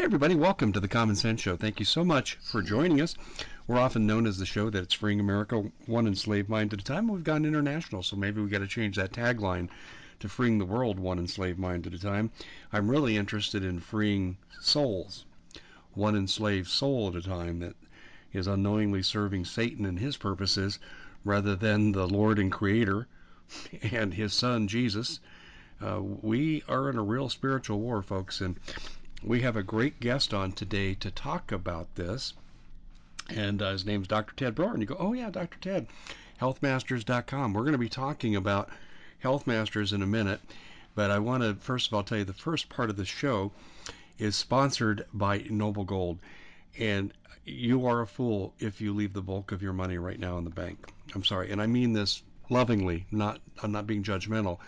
Hey, everybody, welcome to the Common Sense Show. Thank you so much for joining us. We're often known as the show that's freeing America one enslaved mind at a time. We've gone international, so maybe we've got to change that tagline to freeing the world one enslaved mind at a time. I'm really interested in freeing souls, one enslaved soul at a time that is unknowingly serving Satan and his purposes rather than the Lord and Creator and his Son, Jesus. Uh, we are in a real spiritual war, folks, and we have a great guest on today to talk about this. And uh, his name's Dr. Ted Broer. And you go, oh, yeah, Dr. Ted, healthmasters.com. We're going to be talking about Health Masters in a minute. But I want to, first of all, tell you the first part of the show is sponsored by Noble Gold. And you are a fool if you leave the bulk of your money right now in the bank. I'm sorry. And I mean this lovingly, not I'm not being judgmental.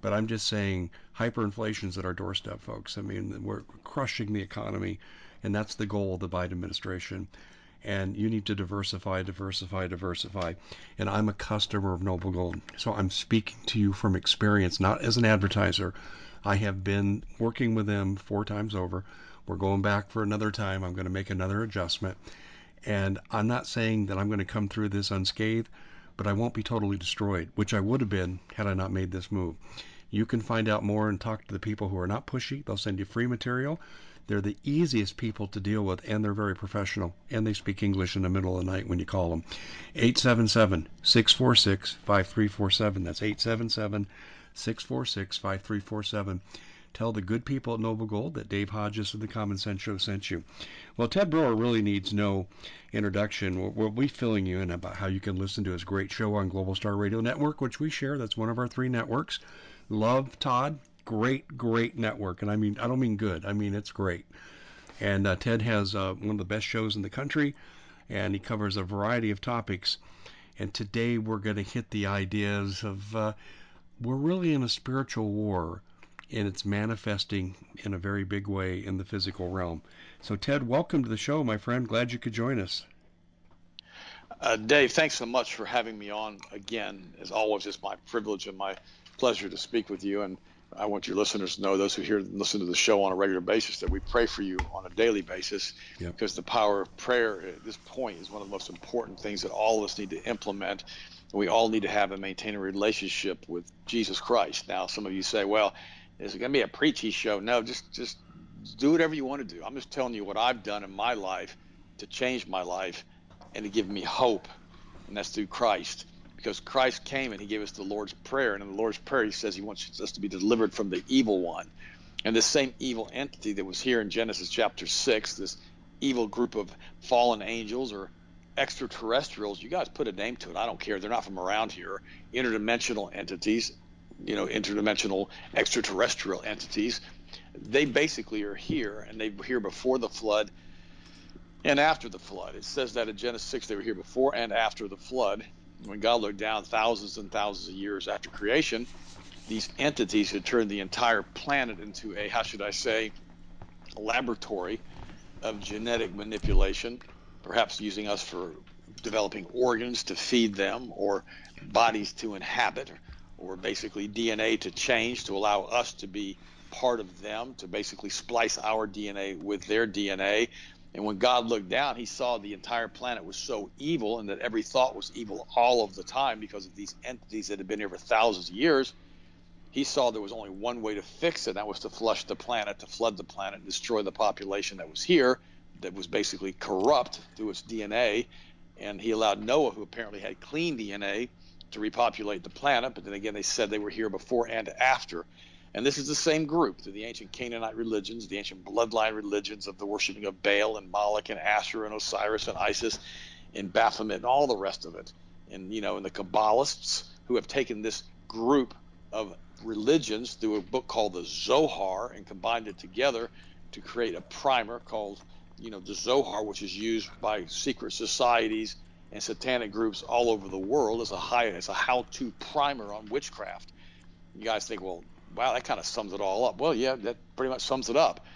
But I'm just saying hyperinflation's at our doorstep, folks. I mean, we're crushing the economy, and that's the goal of the Biden administration. And you need to diversify, diversify, diversify. And I'm a customer of Noble Gold. So I'm speaking to you from experience, not as an advertiser. I have been working with them four times over. We're going back for another time. I'm going to make another adjustment. And I'm not saying that I'm going to come through this unscathed but I won't be totally destroyed, which I would have been had I not made this move. You can find out more and talk to the people who are not pushy. They'll send you free material. They're the easiest people to deal with, and they're very professional. And they speak English in the middle of the night when you call them. 877 646 5347. That's 877 646 5347 tell the good people at Noble Gold that Dave Hodges of the Common Sense Show sent you. Well, Ted Broer really needs no introduction. We'll be filling you in about how you can listen to his great show on Global Star Radio Network, which we share. That's one of our three networks. Love Todd. Great, great network. And I mean, I don't mean good. I mean, it's great. And uh, Ted has uh, one of the best shows in the country, and he covers a variety of topics. And today we're going to hit the ideas of uh, we're really in a spiritual war and it's manifesting in a very big way in the physical realm. So, Ted, welcome to the show, my friend. Glad you could join us. Uh, Dave, thanks so much for having me on again. As always, it's my privilege and my pleasure to speak with you. And I want your listeners to know, those who hear and listen to the show on a regular basis, that we pray for you on a daily basis yep. because the power of prayer at this point is one of the most important things that all of us need to implement. We all need to have and maintain a relationship with Jesus Christ. Now, some of you say, well, is it going to be a preachy show? No, just just do whatever you want to do. I'm just telling you what I've done in my life to change my life and to give me hope, and that's through Christ. Because Christ came and He gave us the Lord's Prayer, and in the Lord's Prayer He says He wants us to be delivered from the evil one, and this same evil entity that was here in Genesis chapter six, this evil group of fallen angels or extraterrestrials, you guys put a name to it. I don't care. They're not from around here. Interdimensional entities you know, interdimensional extraterrestrial entities. They basically are here, and they were here before the flood and after the flood. It says that in Genesis 6 they were here before and after the flood. When God looked down thousands and thousands of years after creation, these entities had turned the entire planet into a, how should I say, laboratory of genetic manipulation, perhaps using us for developing organs to feed them or bodies to inhabit or basically DNA to change to allow us to be part of them, to basically splice our DNA with their DNA. And when God looked down, he saw the entire planet was so evil and that every thought was evil all of the time because of these entities that had been here for thousands of years. He saw there was only one way to fix it, and that was to flush the planet, to flood the planet, destroy the population that was here, that was basically corrupt through its DNA. And he allowed Noah, who apparently had clean DNA, to repopulate the planet, but then again, they said they were here before and after. And this is the same group through the ancient Canaanite religions, the ancient bloodline religions of the worshiping of Baal and Moloch and Asher and Osiris and Isis and Baphomet and all the rest of it. And, you know, and the Kabbalists who have taken this group of religions through a book called the Zohar and combined it together to create a primer called, you know, the Zohar, which is used by secret societies and satanic groups all over the world as a high as a how-to primer on witchcraft. You guys think, well, wow, that kind of sums it all up. Well, yeah, that pretty much sums it up.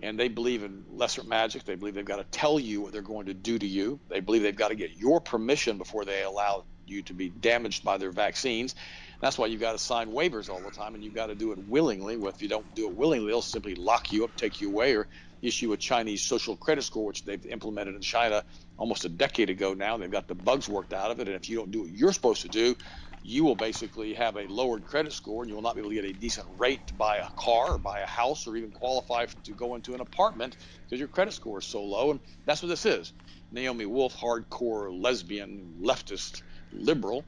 And they believe in lesser magic. They believe they've got to tell you what they're going to do to you. They believe they've got to get your permission before they allow you to be damaged by their vaccines. That's why you've got to sign waivers all the time, and you've got to do it willingly. Well, if you don't do it willingly, they'll simply lock you up, take you away, or issue a Chinese social credit score, which they've implemented in China almost a decade ago now. They've got the bugs worked out of it, and if you don't do what you're supposed to do, you will basically have a lowered credit score, and you will not be able to get a decent rate to buy a car or buy a house or even qualify to go into an apartment because your credit score is so low. And that's what this is. Naomi Wolf, hardcore lesbian, leftist, liberal,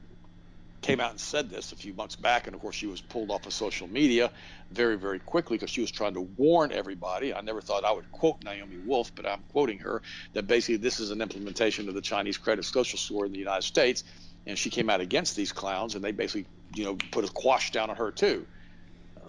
came out and said this a few months back, and of course she was pulled off of social media very, very quickly because she was trying to warn everybody. I never thought I would quote Naomi Wolf, but I'm quoting her that basically this is an implementation of the Chinese credit social score in the United States, and she came out against these clowns, and they basically, you know, put a quash down on her too.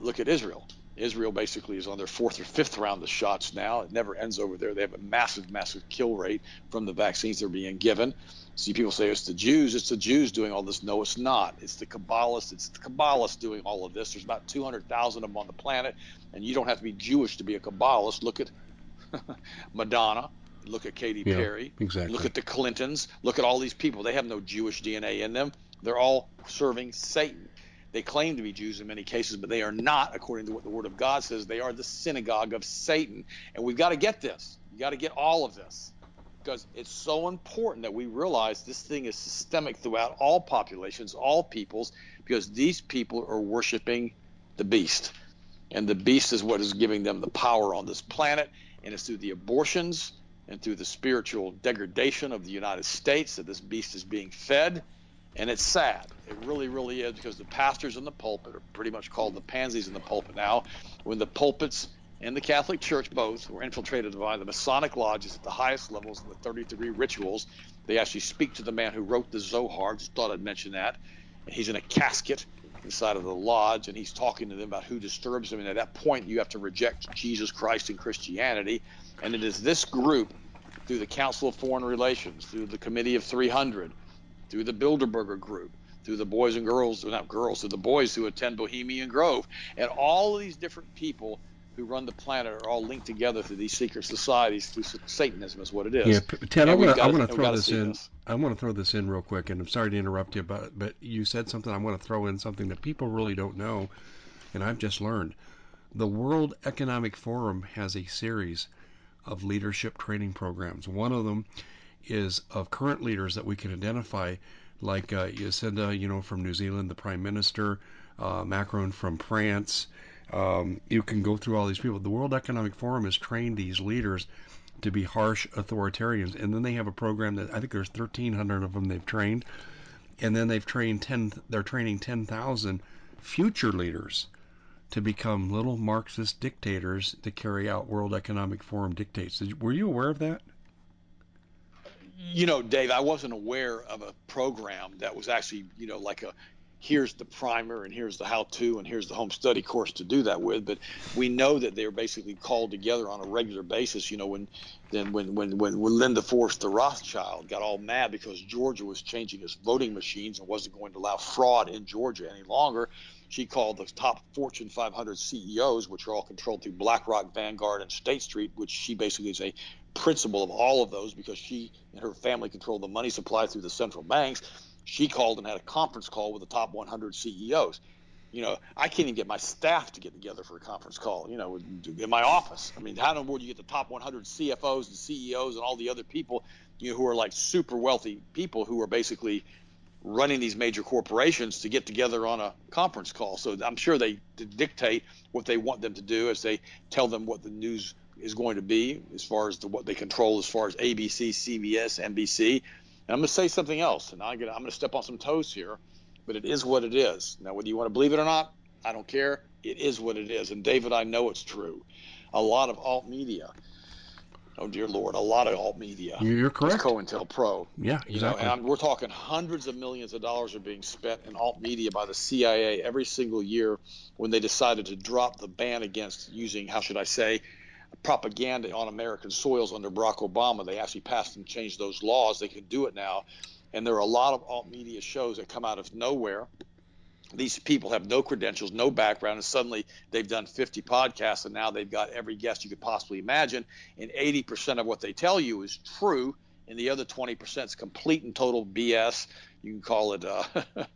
look at Israel. Israel basically is on their fourth or fifth round of shots now. It never ends over there. They have a massive, massive kill rate from the vaccines they're being given. See, people say it's the Jews. It's the Jews doing all this. No, it's not. It's the Kabbalists. It's the Kabbalists doing all of this. There's about 200,000 of them on the planet, and you don't have to be Jewish to be a Kabbalist. Look at Madonna. Look at Katy yeah, Perry. Exactly. Look at the Clintons. Look at all these people. They have no Jewish DNA in them. They're all serving Satan. They claim to be Jews in many cases, but they are not, according to what the Word of God says. They are the synagogue of Satan. And we've got to get this. You got to get all of this because it's so important that we realize this thing is systemic throughout all populations, all peoples, because these people are worshiping the beast. And the beast is what is giving them the power on this planet. And it's through the abortions and through the spiritual degradation of the United States that this beast is being fed. And it's sad. It really, really is because the pastors in the pulpit are pretty much called the pansies in the pulpit now. When the pulpits and the Catholic Church both were infiltrated by the Masonic lodges at the highest levels in the 33 rituals, they actually speak to the man who wrote the Zohar. Just thought I'd mention that. And he's in a casket inside of the lodge and he's talking to them about who disturbs him. And at that point, you have to reject Jesus Christ and Christianity. And it is this group, through the Council of Foreign Relations, through the Committee of 300, through the Bilderberger Group, through the boys and girls, not girls, through the boys who attend Bohemian Grove, and all of these different people who run the planet are all linked together through these secret societies through Satanism is what it is. Yeah, Ted, I want to throw this in. This. I want to throw this in real quick, and I'm sorry to interrupt you, but but you said something. I want to throw in something that people really don't know, and I've just learned. The World Economic Forum has a series of leadership training programs. One of them is of current leaders that we can identify, like uh, Jacinda, you know, from New Zealand, the Prime Minister, uh, Macron from France. Um, you can go through all these people. The World Economic Forum has trained these leaders to be harsh authoritarians, and then they have a program that I think there's 1,300 of them they've trained, and then they've trained 10. They're training 10,000 future leaders to become little Marxist dictators to carry out World Economic Forum dictates. Were you aware of that? you know, Dave, I wasn't aware of a program that was actually, you know, like a here's the primer and here's the how to and here's the home study course to do that with. But we know that they're basically called together on a regular basis. You know, when then when when when, when Lynn Forester de Rothschild got all mad because Georgia was changing its voting machines and wasn't going to allow fraud in Georgia any longer. She called the top Fortune 500 CEOs, which are all controlled through BlackRock, Vanguard, and State Street, which she basically is a principal of all of those because she and her family control the money supply through the central banks. She called and had a conference call with the top 100 CEOs. You know, I can't even get my staff to get together for a conference call. You know, in my office. I mean, how in the world do you get the top 100 CFOs and CEOs and all the other people, you know, who are like super wealthy people who are basically running these major corporations to get together on a conference call. So I'm sure they dictate what they want them to do as they tell them what the news is going to be as far as the, what they control as far as ABC, CBS, NBC. And I'm going to say something else, and I'm going to step on some toes here, but it is what it is. Now, whether you want to believe it or not, I don't care. It is what it is. And David, I know it's true. A lot of alt media, oh dear Lord, a lot of alt media. You're correct. COINTELPRO. Yeah, exactly. You know, and I'm, we're talking hundreds of millions of dollars are being spent in alt media by the CIA every single year when they decided to drop the ban against using, how should I say, propaganda on American soils under Barack Obama. They actually passed and changed those laws. They can do it now. And there are a lot of alt media shows that come out of nowhere. These people have no credentials, no background, and suddenly they've done 50 podcasts, and now they've got every guest you could possibly imagine. And 80% of what they tell you is true, and the other 20% is complete and total BS. You can call it uh,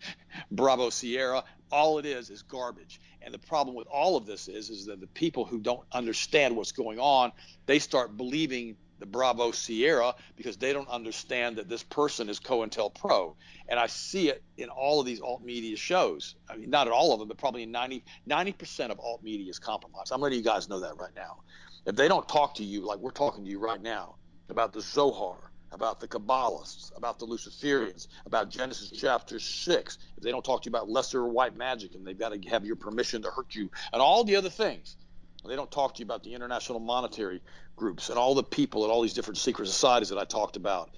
Bravo Sierra, all it is is garbage. And the problem with all of this is, is that the people who don't understand what's going on, they start believing the Bravo Sierra because they don't understand that this person is COINTELPRO. And I see it in all of these alt media shows. I mean, not at all of them, but probably in 90, 90% of alt media is compromised. I'm letting you guys know that right now. If they don't talk to you like we're talking to you right now about the Zohar, about the Kabbalists, about the Luciferians, about Genesis chapter 6, if they don't talk to you about lesser white magic and they've got to have your permission to hurt you, and all the other things, they don't talk to you about the international monetary groups and all the people and all these different secret societies that I talked about.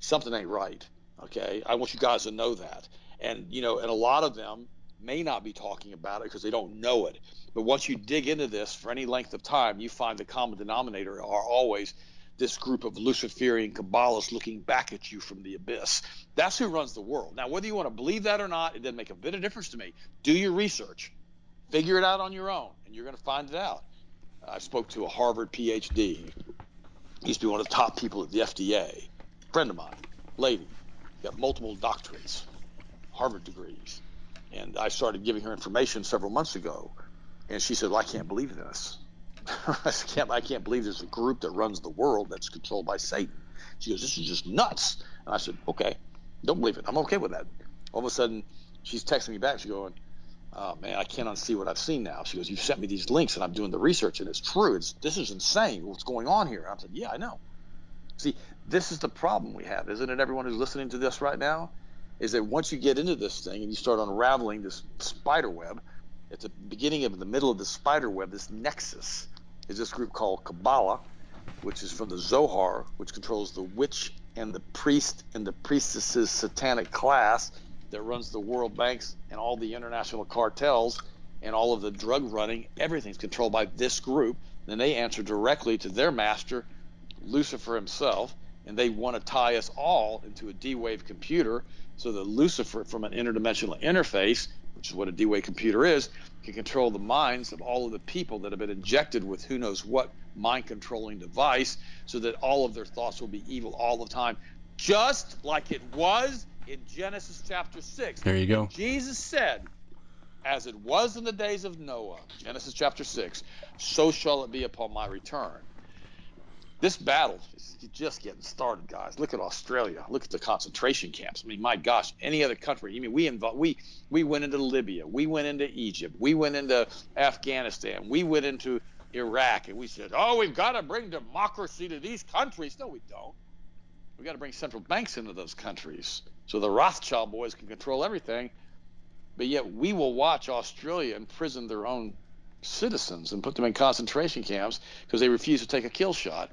Something ain't right. Okay. I want you guys to know that. And, you know, and a lot of them may not be talking about it because they don't know it. But once you dig into this for any length of time, you find the common denominator are always this group of Luciferian Kabbalists looking back at you from the abyss. That's who runs the world. Now, whether you want to believe that or not, it doesn't make a bit of difference to me. Do your research, figure it out on your own, and you're going to find it out. I spoke to a Harvard PhD. He used to be one of the top people at the FDA. Friend of mine, lady, got multiple doctorates, Harvard degrees. And I started giving her information several months ago. And she said, Well, I can't believe this. I can't, I can't believe there's a group that runs the world that's controlled by Satan. She goes, This is just nuts. And I said, Okay, don't believe it. I'm okay with that. All of a sudden, she's texting me back. She's going, oh man, I can't what I've seen now. She goes, you've sent me these links and I'm doing the research and it's true. It's this is insane. What's going on here? I said, yeah, I know. See, this is the problem we have, isn't it? Everyone who's listening to this right now, is that once you get into this thing and you start unraveling this spider web, at the beginning of the middle of the spider web, this nexus is this group called Kabbalah, which is from the Zohar, which controls the witch and the priest and the priestess's satanic class that runs the world banks and all the international cartels and all of the drug running, everything's controlled by this group. Then they answer directly to their master, Lucifer himself, and they want to tie us all into a D-Wave computer so that Lucifer, from an interdimensional interface, which is what a D-Wave computer is, can control the minds of all of the people that have been injected with who knows what mind controlling device so that all of their thoughts will be evil all the time, just like it was in Genesis chapter 6. There you go. Jesus said, As it was in the days of Noah, Genesis chapter 6, so shall it be upon my return. This battle is just getting started, guys. Look at Australia. Look at the concentration camps. I mean, my gosh, any other country. I mean, we involved, we we went into Libya, we went into Egypt, we went into Afghanistan, we went into Iraq, and we said, oh, we've got to bring democracy to these countries. No, we don't. We got to bring central banks into those countries so the Rothschild boys can control everything. But yet we will watch Australia imprison their own citizens and put them in concentration camps because they refuse to take a kill shot.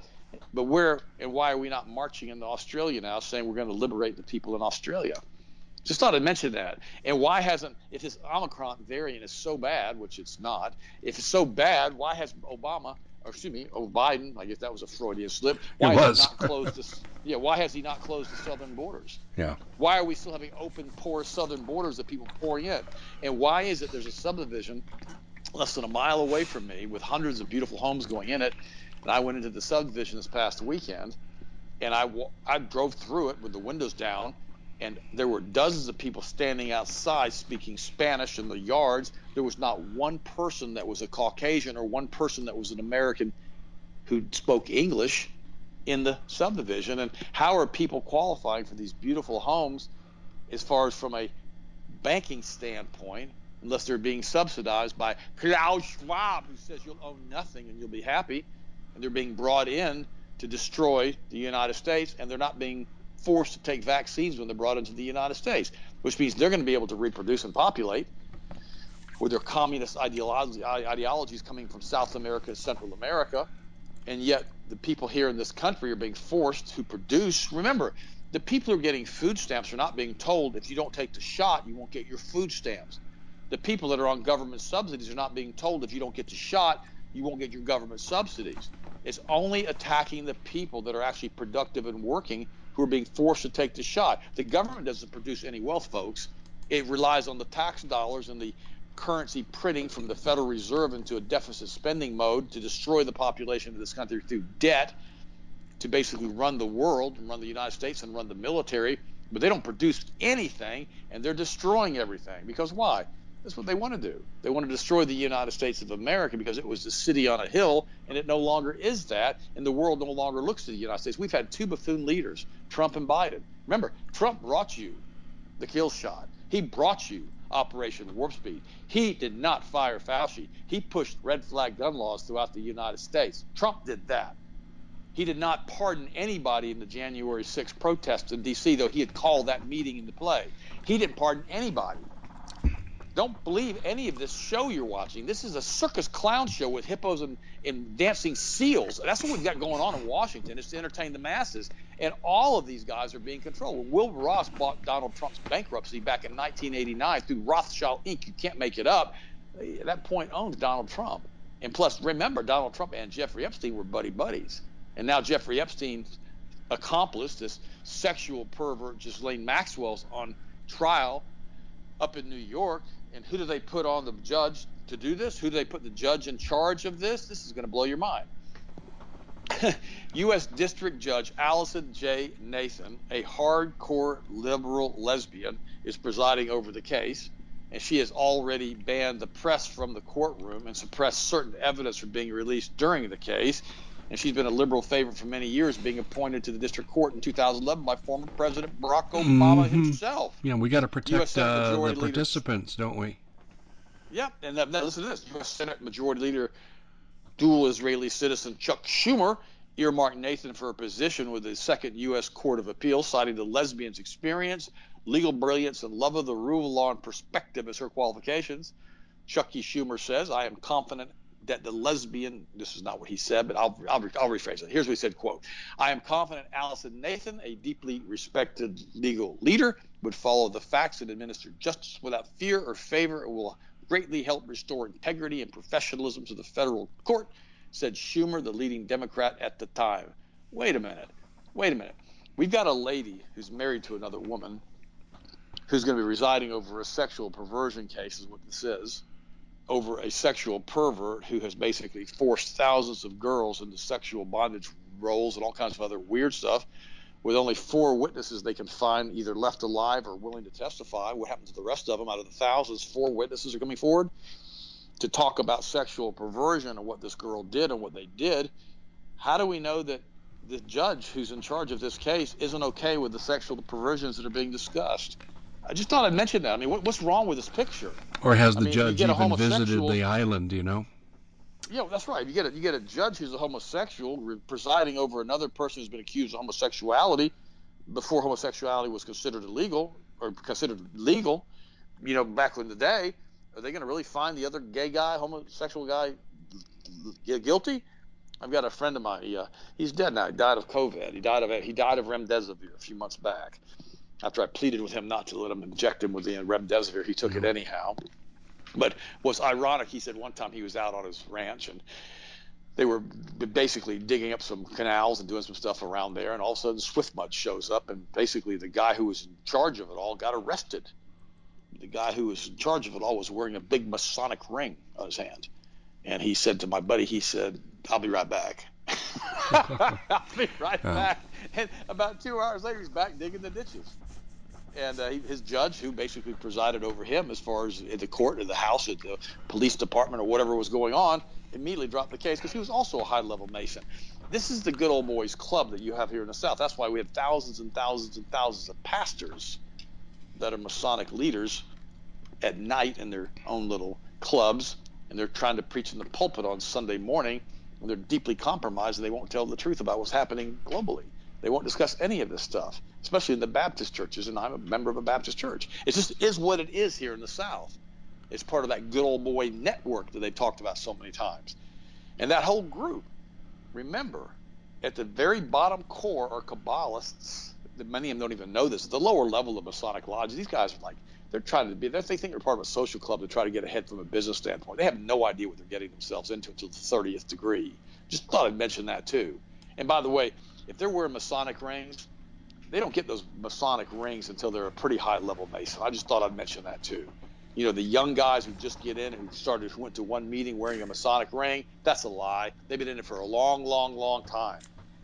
But where and why are we not marching into Australia now saying we're going to liberate the people in Australia? Just thought I'd mention that. And why hasn't, if this Omicron variant is so bad, which it's not, if it's so bad, why has Obama Oh, excuse me, oh Biden, I guess that was a Freudian slip. Why it was. has he not closed this? yeah, why has he not closed the southern borders? Yeah. Why are we still having open, porous southern borders that people pouring in? And why is it there's a subdivision less than a mile away from me with hundreds of beautiful homes going in it? And I went into the subdivision this past weekend, and I I drove through it with the windows down, and there were dozens of people standing outside speaking Spanish in the yards. There was not one person that was a Caucasian or one person that was an American who spoke English in the subdivision. And how are people qualifying for these beautiful homes as far as from a banking standpoint, unless they're being subsidized by Klaus Schwab, who says you'll own nothing and you'll be happy, and they're being brought in to destroy the United States, and they're not being forced to take vaccines when they're brought into the United States, which means they're going to be able to reproduce and populate with their communist ideology, ideologies coming from South America and Central America. And yet the people here in this country are being forced to produce. Remember, the people who are getting food stamps are not being told if you don't take the shot, you won't get your food stamps. The people that are on government subsidies are not being told if you don't get the shot, you won't get your government subsidies. It's only attacking the people that are actually productive and working who are being forced to take the shot. The government doesn't produce any wealth, folks. It relies on the tax dollars and the currency printing from the Federal Reserve into a deficit spending mode to destroy the population of this country through debt to basically run the world and run the United States and run the military but they don't produce anything, and they're destroying everything. Because why? That's what they want to do. They want to destroy the United States of America because it was a city on a hill, and it no longer is that, and the world no longer looks to the United States. We've had two buffoon leaders, Trump and Biden. Remember, Trump brought you the kill shot. He brought you Operation Warp Speed. He did not fire Fauci. He pushed red flag gun laws throughout the United States. Trump did that. He did not pardon anybody in the January 6th protests in D.C., though he had called that meeting into play. He didn't pardon anybody. Don't believe any of this show you're watching. This is a circus clown show with hippos and, and dancing seals. That's what we've got going on in Washington. It's to entertain the masses. And all of these guys are being controlled. Wilbur Ross bought Donald Trump's bankruptcy back in 1989 through Rothschild Inc., you can't make it up. That point owns Donald Trump. And plus, remember, Donald Trump and Jeffrey Epstein were buddy buddies. And now Jeffrey Epstein's accomplice, this sexual pervert Ghislaine Maxwell's on trial up in New York and who do they put on the judge to do this? Who do they put the judge in charge of this? This is going to blow your mind. U.S. District Judge Allison J. Nathan, a hardcore liberal lesbian, is presiding over the case, and she has already banned the press from the courtroom and suppressed certain evidence from being released during the case and she's been a liberal favorite for many years, being appointed to the district court in 2011 by former President Barack Obama mm-hmm. himself. Yeah, we got to protect uh, the leader. participants, don't we? Yep, and now, listen to this: U.S. Senate Majority Leader, dual Israeli citizen Chuck Schumer earmarked Nathan for a position with the Second U.S. Court of Appeals, citing the lesbian's experience, legal brilliance, and love of the rule of law and perspective as her qualifications. Chucky Schumer says, I am confident that the lesbian, this is not what he said, but I'll, I'll, I'll rephrase it. Here's what he said, quote, I am confident Allison Nathan, a deeply respected legal leader, would follow the facts and administer justice without fear or favor. It will greatly help restore integrity and professionalism to the federal court, said Schumer, the leading Democrat at the time. Wait a minute. Wait a minute. We've got a lady who's married to another woman who's going to be residing over a sexual perversion case, is what this is over a sexual pervert who has basically forced thousands of girls into sexual bondage roles and all kinds of other weird stuff with only four witnesses they can find either left alive or willing to testify. What happens to the rest of them out of the thousands? Four witnesses are coming forward to talk about sexual perversion and what this girl did and what they did. How do we know that the judge who's in charge of this case isn't okay with the sexual perversions that are being discussed? I just thought I'd mention that. I mean, what, what's wrong with this picture? Or has the I mean, judge even visited the island? You know. Yeah, that's right. You get a you get a judge who's a homosexual re- presiding over another person who's been accused of homosexuality before homosexuality was considered illegal or considered legal. You know, back in the day, are they going to really find the other gay guy, homosexual guy, guilty? I've got a friend of mine. He, uh, he's dead now. He died of COVID. He died of he died of remdesivir a few months back after I pleaded with him not to let him inject him with the remdesivir, he took mm-hmm. it anyhow. But what's ironic, he said one time he was out on his ranch and they were basically digging up some canals and doing some stuff around there, and all of a sudden Swiftmud shows up, and basically the guy who was in charge of it all got arrested. The guy who was in charge of it all was wearing a big Masonic ring on his hand, and he said to my buddy, he said, "I'll be right back." I'll be right back. And about two hours later, he's back digging the ditches and uh, his judge, who basically presided over him as far as the court, in the house, at the police department, or whatever was going on, immediately dropped the case because he was also a high-level Mason. This is the good old boys club that you have here in the South. That's why we have thousands and thousands and thousands of pastors that are Masonic leaders at night in their own little clubs, and they're trying to preach in the pulpit on Sunday morning, and they're deeply compromised, and they won't tell the truth about what's happening globally. They won't discuss any of this stuff, especially in the Baptist churches, and I'm a member of a Baptist church. It just is what it is here in the South. It's part of that good old boy network that they've talked about so many times. And that whole group, remember, at the very bottom core are Kabbalists. Many of them don't even know this. The lower level of Masonic lodges, these guys are like, they're trying to be, they think they're part of a social club to try to get ahead from a business standpoint. They have no idea what they're getting themselves into until the 30th degree. Just thought I'd mention that too. And by the way, if they're wearing Masonic rings, they don't get those Masonic rings until they're a pretty high level Mason. I just thought I'd mention that too. You know, the young guys who just get in and who started who went to one meeting wearing a Masonic ring, that's a lie. They've been in it for a long, long, long time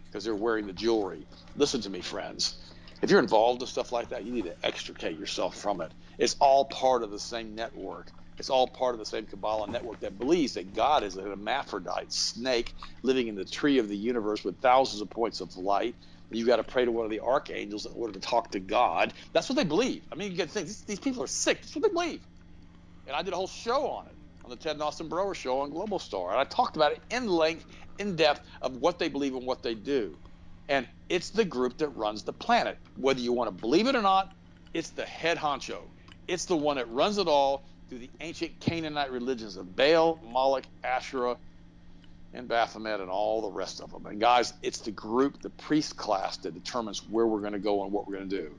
because they're wearing the jewelry. Listen to me, friends. if you're involved in stuff like that, you need to extricate yourself from it. It's all part of the same network. It's all part of the same Kabbalah network that believes that God is a hermaphrodite snake living in the tree of the universe with thousands of points of light. You've got to pray to one of the archangels in order to talk to God. That's what they believe. I mean, you got to think these, these people are sick. That's what they believe. And I did a whole show on it on the Ted and Austin Broer show on Global Star. And I talked about it in length, in depth of what they believe and what they do. And it's the group that runs the planet. Whether you want to believe it or not, it's the head honcho. It's the one that runs it all through the ancient Canaanite religions of Baal, Moloch, Asherah, and Baphomet, and all the rest of them. And guys, it's the group, the priest class, that determines where we're going to go and what we're going to do.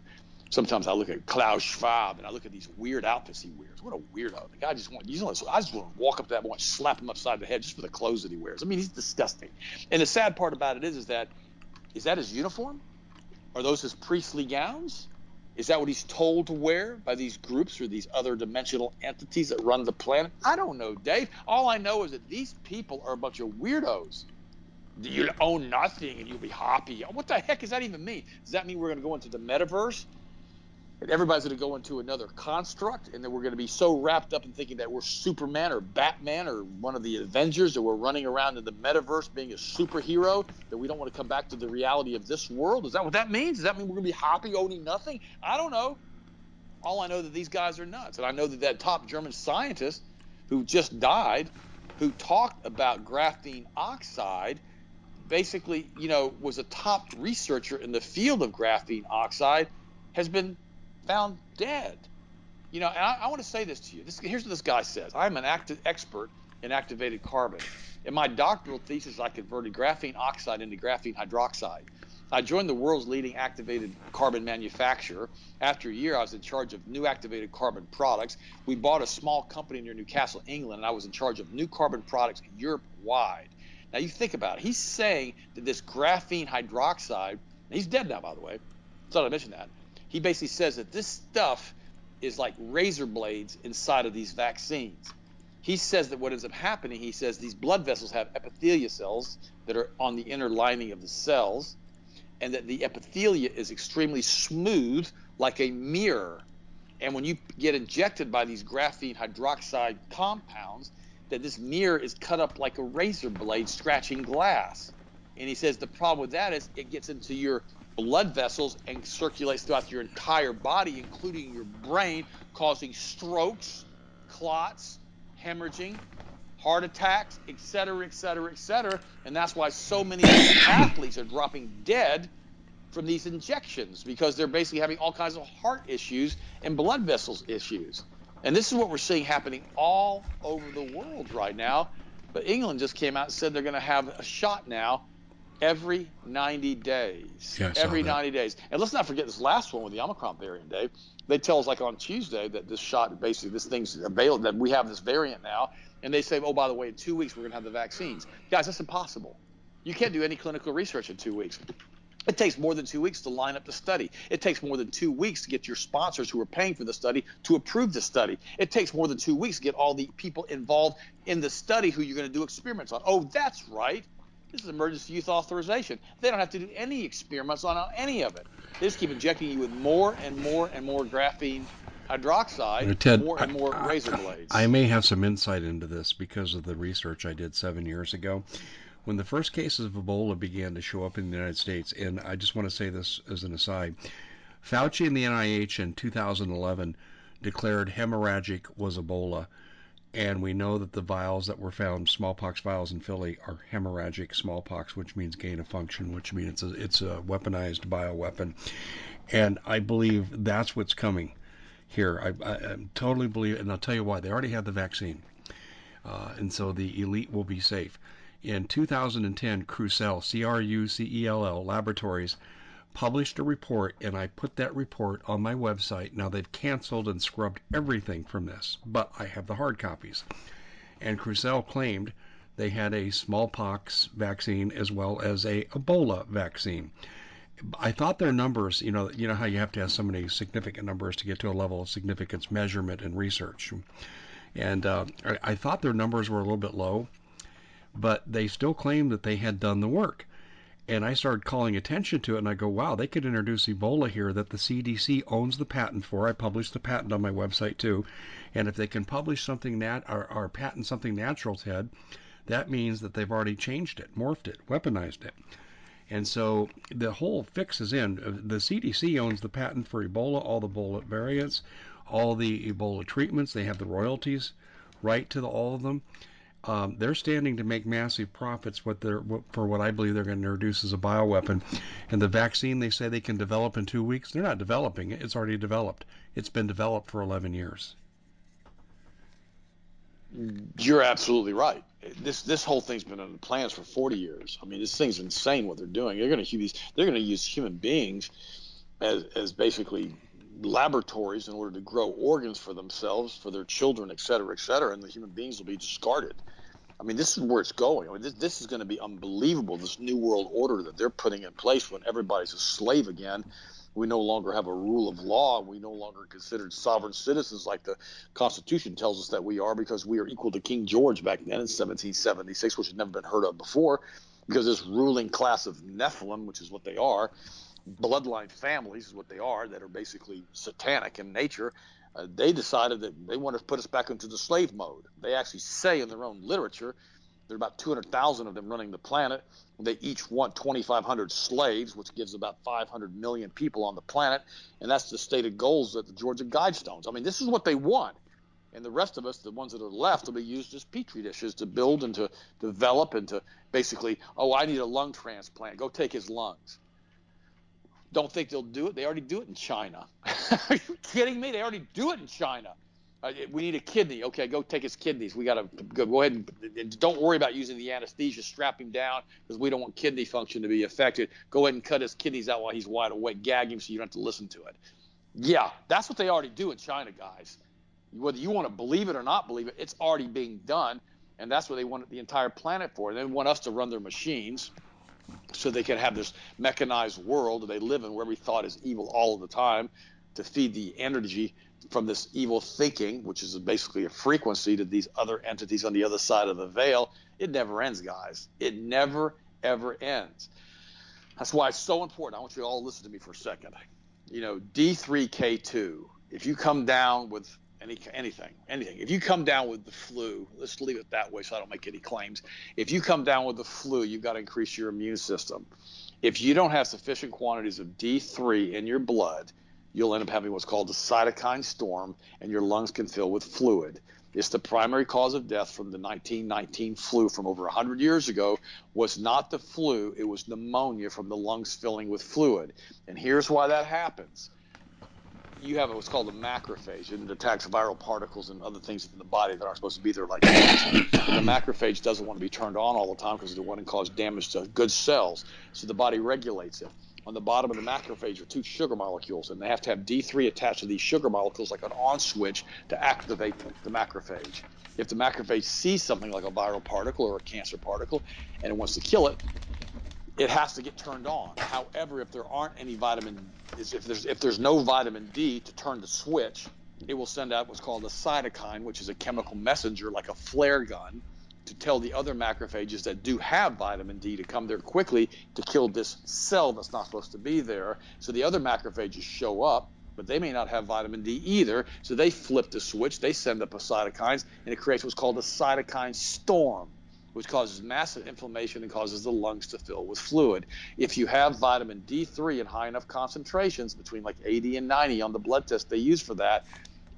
Sometimes I look at Klaus Schwab and I look at these weird outfits he wears. What a weirdo! The guy just want you know, I just want to walk up to that boy and slap him upside the head just for the clothes that he wears. I mean, he's disgusting. And the sad part about it is, is that is that his uniform? Are those his priestly gowns? Is that what he's told to wear by these groups or these other dimensional entities that run the planet? I don't know, Dave. All I know is that these people are a bunch of weirdos. You'll own nothing and you'll be happy. What the heck does that even mean? Does that mean we're going to go into the metaverse everybody's going to go into another construct, and then we're going to be so wrapped up in thinking that we're Superman or Batman or one of the Avengers, that we're running around in the metaverse being a superhero, that we don't want to come back to the reality of this world. Is that what that means? Does that mean we're going to be happy owning nothing? I don't know. All I know that these guys are nuts, and I know that that top German scientist who just died, who talked about graphene oxide, basically, you know, was a top researcher in the field of graphene oxide, has been found dead. You know, and I, I want to say this to you. This, here's what this guy says I'm an active expert in activated carbon. In my doctoral thesis, I converted graphene oxide into graphene hydroxide. I joined the world's leading activated carbon manufacturer. After a year, I was in charge of new activated carbon products. We bought a small company near Newcastle, England, and I was in charge of new carbon products Europe wide. Now, you think about it. He's saying that this graphene hydroxide, he's dead now, by the way. Thought I mentioned that he basically says that this stuff is like razor blades inside of these vaccines. He says that what ends up happening, he says these blood vessels have epithelia cells that are on the inner lining of the cells, and that the epithelia is extremely smooth like a mirror. And when you get injected by these graphene hydroxide compounds, that this mirror is cut up like a razor blade scratching glass. And he says the problem with that is it gets into your blood vessels and circulates throughout your entire body, including your brain, causing strokes, clots, hemorrhaging, heart attacks, etc., etc., etc. And that's why so many athletes are dropping dead from these injections because they're basically having all kinds of heart issues and blood vessels issues. And this is what we're seeing happening all over the world right now. But England just came out and said they're going to have a shot now every 90 days. Yeah, every 90 days. And let's not forget this last one with the Omicron variant, Dave. They tell us like on Tuesday that this shot, basically this thing's available, that we have this variant now. And they say, oh, by the way, in two weeks we're going to have the vaccines. Guys, that's impossible. You can't do any clinical research in two weeks. It takes more than two weeks to line up the study. It takes more than two weeks to get your sponsors who are paying for the study to approve the study. It takes more than two weeks to get all the people involved in the study who you're going to do experiments on. Oh, that's right. This is emergency use authorization. They don't have to do any experiments on any of it. They just keep injecting you with more and more and more graphene hydroxide, Ted, more and more I, razor blades. I may have some insight into this because of the research I did seven years ago. When the first cases of Ebola began to show up in the United States, and I just want to say this as an aside Fauci and the NIH in 2011 declared hemorrhagic was Ebola and we know that the vials that were found, smallpox vials in Philly, are hemorrhagic smallpox, which means gain of function, which means it's a, it's a weaponized bioweapon. And I believe that's what's coming here. I, I, I totally believe, and I'll tell you why. They already have the vaccine, uh, and so the elite will be safe. In 2010, Crucell, C-R-U-C-E-L-L Laboratories published a report, and I put that report on my website. Now they've canceled and scrubbed everything from this, but I have the hard copies. And Crucell claimed they had a smallpox vaccine as well as a Ebola vaccine. I thought their numbers, you know, you know how you have to have so many significant numbers to get to a level of significance measurement and research. And uh, I, I thought their numbers were a little bit low, but they still claimed that they had done the work And I started calling attention to it, and I go, wow, they could introduce Ebola here that the CDC owns the patent for. I published the patent on my website too. And if they can publish something nat or, or patent something natural, Ted, that means that they've already changed it, morphed it, weaponized it. And so the whole fix is in. Uh, the CDC owns the patent for Ebola, all the Ebola variants, all the Ebola treatments. They have the royalties right to the, all of them. Um, they're standing to make massive profits what they're, for what I believe they're going to introduce as a bioweapon. And the vaccine they say they can develop in two weeks, they're not developing it. It's already developed. It's been developed for 11 years. You're absolutely right. This this whole thing's been in the plans for 40 years. I mean, this thing's insane what they're doing. They're going to use they're going to use human beings as as basically laboratories in order to grow organs for themselves, for their children, et cetera, et cetera, and the human beings will be discarded. I mean, this is where it's going. I mean, this, this is going to be unbelievable. This new world order that they're putting in place when everybody's a slave again we no longer have a rule of law. We no longer considered sovereign citizens like the Constitution tells us that we are because we are equal to King George back then in 1776, which had never been heard of before. Because this ruling class of Nephilim, which is what they are, bloodline families is what they are, that are basically satanic in nature, uh, they decided that they wanted to put us back into the slave mode. They actually say in their own literature there are about 200,000 of them running the planet. They each want 2,500 slaves, which gives about 500 million people on the planet. And that's the stated goals at the Georgia Guidestones. I mean, this is what they want. And the rest of us, the ones that are left, will be used as petri dishes to build and to develop and to basically, oh, I need a lung transplant. Go take his lungs. Don't think they'll do it. They already do it in China. are you kidding me? They already do it in China. Uh, we need a kidney. Okay, go take his kidneys. We got to go, go ahead and, and, don't worry about using the anesthesia. Strap him down because we don't want kidney function to be affected. Go ahead and cut his kidneys out while he's wide awake. Gag him so you don't have to listen to it. Yeah, that's what they already do in China, guys. Whether you want to believe it or not believe it, it's already being done, and that's what they want the entire planet for. They want us to run their machines so they can have this mechanized world they live in where every thought is evil all the time to feed the energy from this evil thinking, which is basically a frequency to these other entities on the other side of the veil, it never ends, guys. It never, ever ends. That's why it's so important. I want you all to listen to me for a second. You know, D3K2, if you come down with any anything, anything, if you come down with the flu, let's leave it that way so I don't make any claims. If you come down with the flu, you've got to increase your immune system. If you don't have sufficient quantities of D3 in your blood, you'll end up having what's called a cytokine storm, and your lungs can fill with fluid. It's the primary cause of death from the 1919 flu from over 100 years ago was not the flu, it was pneumonia from the lungs filling with fluid. And here's why that happens. You have what's called a macrophage, and it attacks viral particles and other things in the body that aren't supposed to be there, like the macrophage doesn't want to be turned on all the time because it to cause damage to good cells. So the body regulates it on the bottom of the macrophage are two sugar molecules, and they have to have D3 attached to these sugar molecules like an on switch to activate the macrophage. If the macrophage sees something like a viral particle or a cancer particle and it wants to kill it, it has to get turned on. However, if there aren't any vitamin, if there's if there's no vitamin D to turn the switch, it will send out what's called a cytokine, which is a chemical messenger like a flare gun, to tell the other macrophages that do have vitamin D to come there quickly to kill this cell that's not supposed to be there. So the other macrophages show up, but they may not have vitamin D either. So they flip the switch, they send up a cytokines, and it creates what's called a cytokine storm, which causes massive inflammation and causes the lungs to fill with fluid. If you have vitamin D3 in high enough concentrations, between like 80 and 90 on the blood test they use for that,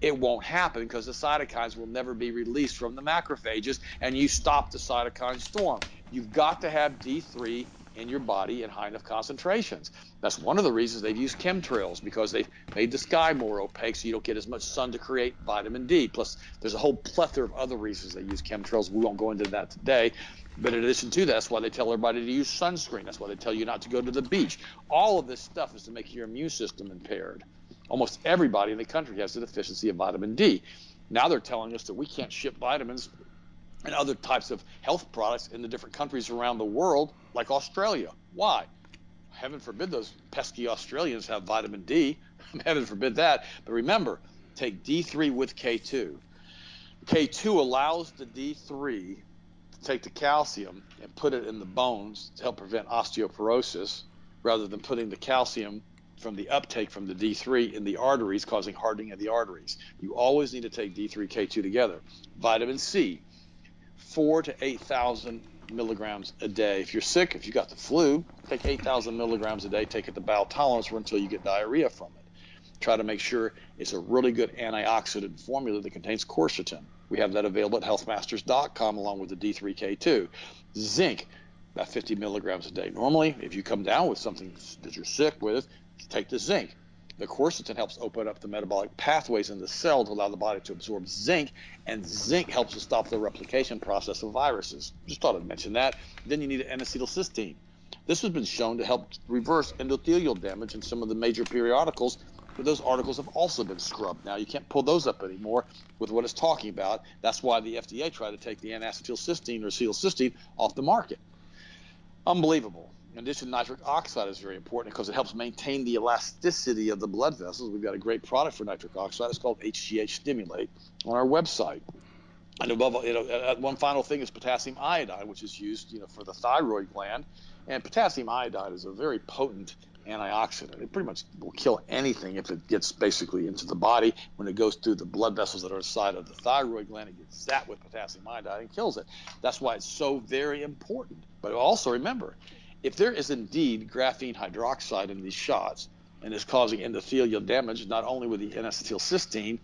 it won't happen because the cytokines will never be released from the macrophages and you stop the cytokine storm. You've got to have D3 in your body in high enough concentrations. That's one of the reasons they've used chemtrails because they've made the sky more opaque so you don't get as much sun to create vitamin D. Plus, there's a whole plethora of other reasons they use chemtrails. We won't go into that today. But in addition to that, that's why they tell everybody to use sunscreen. That's why they tell you not to go to the beach. All of this stuff is to make your immune system impaired almost everybody in the country has a deficiency of vitamin D. Now they're telling us that we can't ship vitamins and other types of health products in the different countries around the world, like Australia. Why? Heaven forbid those pesky Australians have vitamin D. Heaven forbid that. But remember, take D3 with K2. K2 allows the D3 to take the calcium and put it in the bones to help prevent osteoporosis rather than putting the calcium from the uptake from the D3 in the arteries, causing hardening of the arteries. You always need to take D3K2 together. Vitamin C, four to 8,000 milligrams a day. If you're sick, if you got the flu, take 8,000 milligrams a day. Take it to bowel tolerance or until you get diarrhea from it. Try to make sure it's a really good antioxidant formula that contains quercetin. We have that available at healthmasters.com along with the D3K2. Zinc, about 50 milligrams a day. Normally, if you come down with something that you're sick with, take the zinc. The quercetin helps open up the metabolic pathways in the cell to allow the body to absorb zinc, and zinc helps to stop the replication process of viruses. Just thought I'd mention that. Then you need an N-acetylcysteine. This has been shown to help reverse endothelial damage in some of the major periodicals, but those articles have also been scrubbed. Now you can't pull those up anymore with what it's talking about. That's why the FDA tried to take the N-acetylcysteine or acetylcysteine off the market. Unbelievable. In addition, nitric oxide is very important because it helps maintain the elasticity of the blood vessels. We've got a great product for nitric oxide. It's called HGH Stimulate on our website. And above you know, uh, one final thing is potassium iodide, which is used, you know, for the thyroid gland. And potassium iodide is a very potent antioxidant. It pretty much will kill anything if it gets basically into the body. When it goes through the blood vessels that are inside of the thyroid gland, it gets zapped with potassium iodide and kills it. That's why it's so very important. But also remember, if there is indeed graphene hydroxide in these shots and is causing endothelial damage, not only with the N-acetylcysteine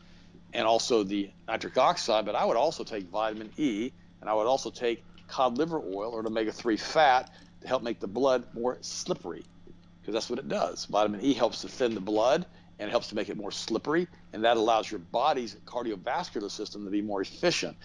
and also the nitric oxide, but I would also take vitamin E and I would also take cod liver oil or an omega-3 fat to help make the blood more slippery because that's what it does. Vitamin E helps to thin the blood and it helps to make it more slippery, and that allows your body's cardiovascular system to be more efficient